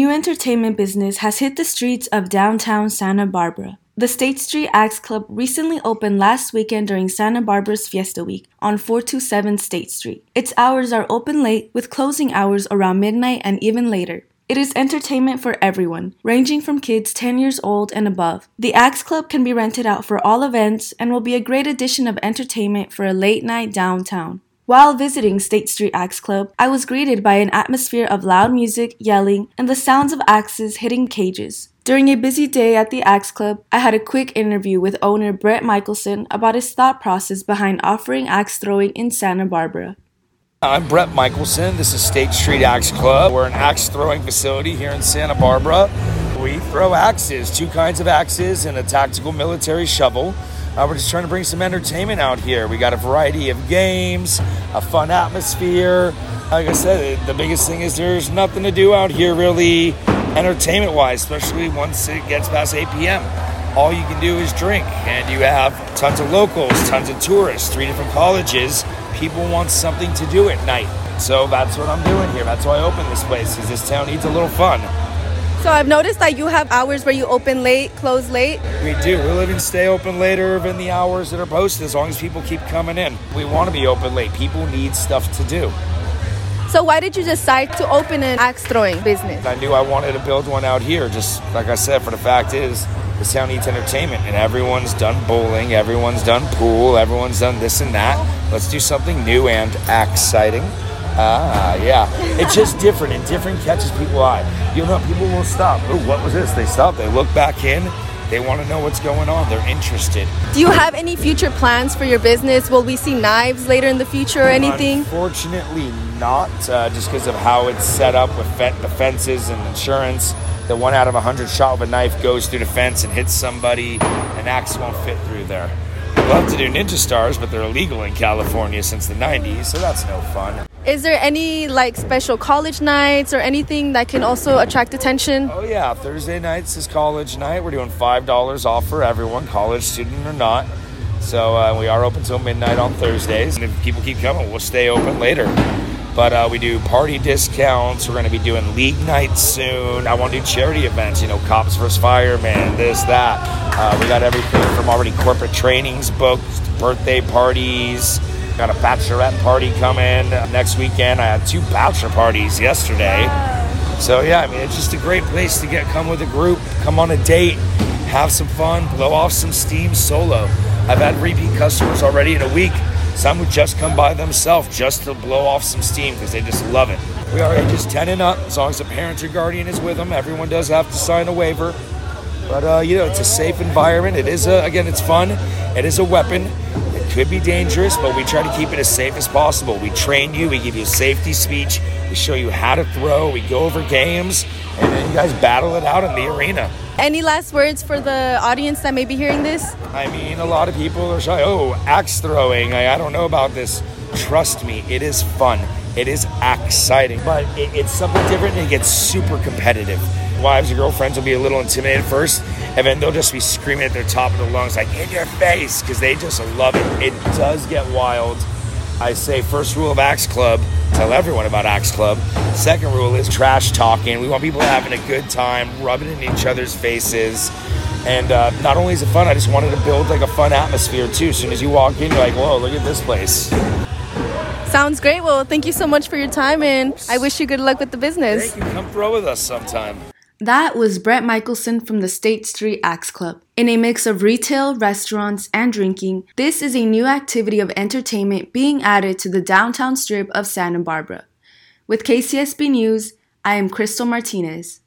new entertainment business has hit the streets of downtown Santa Barbara. The State Street Axe Club recently opened last weekend during Santa Barbara's Fiesta Week on 427 State Street. Its hours are open late with closing hours around midnight and even later. It is entertainment for everyone, ranging from kids 10 years old and above. The Axe Club can be rented out for all events and will be a great addition of entertainment for a late night downtown. While visiting State Street Axe Club, I was greeted by an atmosphere of loud music, yelling, and the sounds of axes hitting cages. During a busy day at the Axe Club, I had a quick interview with owner Brett Michelson about his thought process behind offering axe throwing in Santa Barbara. I'm Brett Michelson. This is State Street Axe Club. We're an axe throwing facility here in Santa Barbara. We throw axes, two kinds of axes, and a tactical military shovel. Uh, we're just trying to bring some entertainment out here. We got a variety of games, a fun atmosphere. Like I said, the biggest thing is there's nothing to do out here really entertainment wise, especially once it gets past 8 p.m. All you can do is drink, and you have tons of locals, tons of tourists, three different colleges. People want something to do at night. So that's what I'm doing here. That's why I opened this place, because this town needs a little fun. So I've noticed that you have hours where you open late, close late. We do. We're living stay open later than the hours that are posted as long as people keep coming in. We want to be open late. People need stuff to do. So why did you decide to open an axe throwing business? I knew I wanted to build one out here. Just like I said, for the fact is, this town needs entertainment, and everyone's done bowling, everyone's done pool, everyone's done this and that. Let's do something new and exciting. Ah, yeah. It's just different, and different catches people eye. You know, people will stop. Oh, what was this? They stop. They look back in. They want to know what's going on. They're interested. Do you have any future plans for your business? Will we see knives later in the future or anything? Unfortunately, not. Uh, just because of how it's set up with fe- the fences and insurance. The one out of a hundred shot with a knife goes through the fence and hits somebody. An axe won't fit through there. I'd love to do ninja stars, but they're illegal in California since the 90s, so that's no fun. Is there any like special college nights or anything that can also attract attention? Oh yeah, Thursday nights is college night. We're doing five dollars off for everyone, college student or not. So uh, we are open till midnight on Thursdays, and if people keep coming, we'll stay open later. But uh, we do party discounts. We're going to be doing league nights soon. I want to do charity events. You know, cops versus firemen, this that. Uh, we got everything from already corporate trainings booked, birthday parties. Got a bachelorette party coming next weekend. I had two bachelor parties yesterday. So yeah, I mean it's just a great place to get come with a group, come on a date, have some fun, blow off some steam solo. I've had repeat customers already in a week. Some would just come by themselves just to blow off some steam because they just love it. We are ages 10 and up, as long as the parent or guardian is with them. Everyone does have to sign a waiver. But uh, you know, it's a safe environment. It is a, again, it's fun. It is a weapon could be dangerous, but we try to keep it as safe as possible. We train you, we give you a safety speech, we show you how to throw, we go over games, and then you guys battle it out in the arena. Any last words for the audience that may be hearing this? I mean, a lot of people are shy. Oh, axe throwing. I, I don't know about this. Trust me, it is fun. It is exciting, but it, it's something different and it gets super competitive. Wives or girlfriends will be a little intimidated first, and then they'll just be screaming at their top of their lungs, like, in your face, because they just love it. It does get wild. I say, first rule of Axe Club, tell everyone about Axe Club. Second rule is trash talking. We want people having a good time, rubbing in each other's faces. And uh, not only is it fun, I just wanted to build like a fun atmosphere too. As soon as you walk in, you're like, whoa, look at this place. Sounds great. Well, thank you so much for your time, and I wish you good luck with the business. Thank you. Come throw with us sometime. That was Brett Michelson from the State Street Axe Club. In a mix of retail, restaurants, and drinking, this is a new activity of entertainment being added to the downtown strip of Santa Barbara. With KCSB News, I am Crystal Martinez.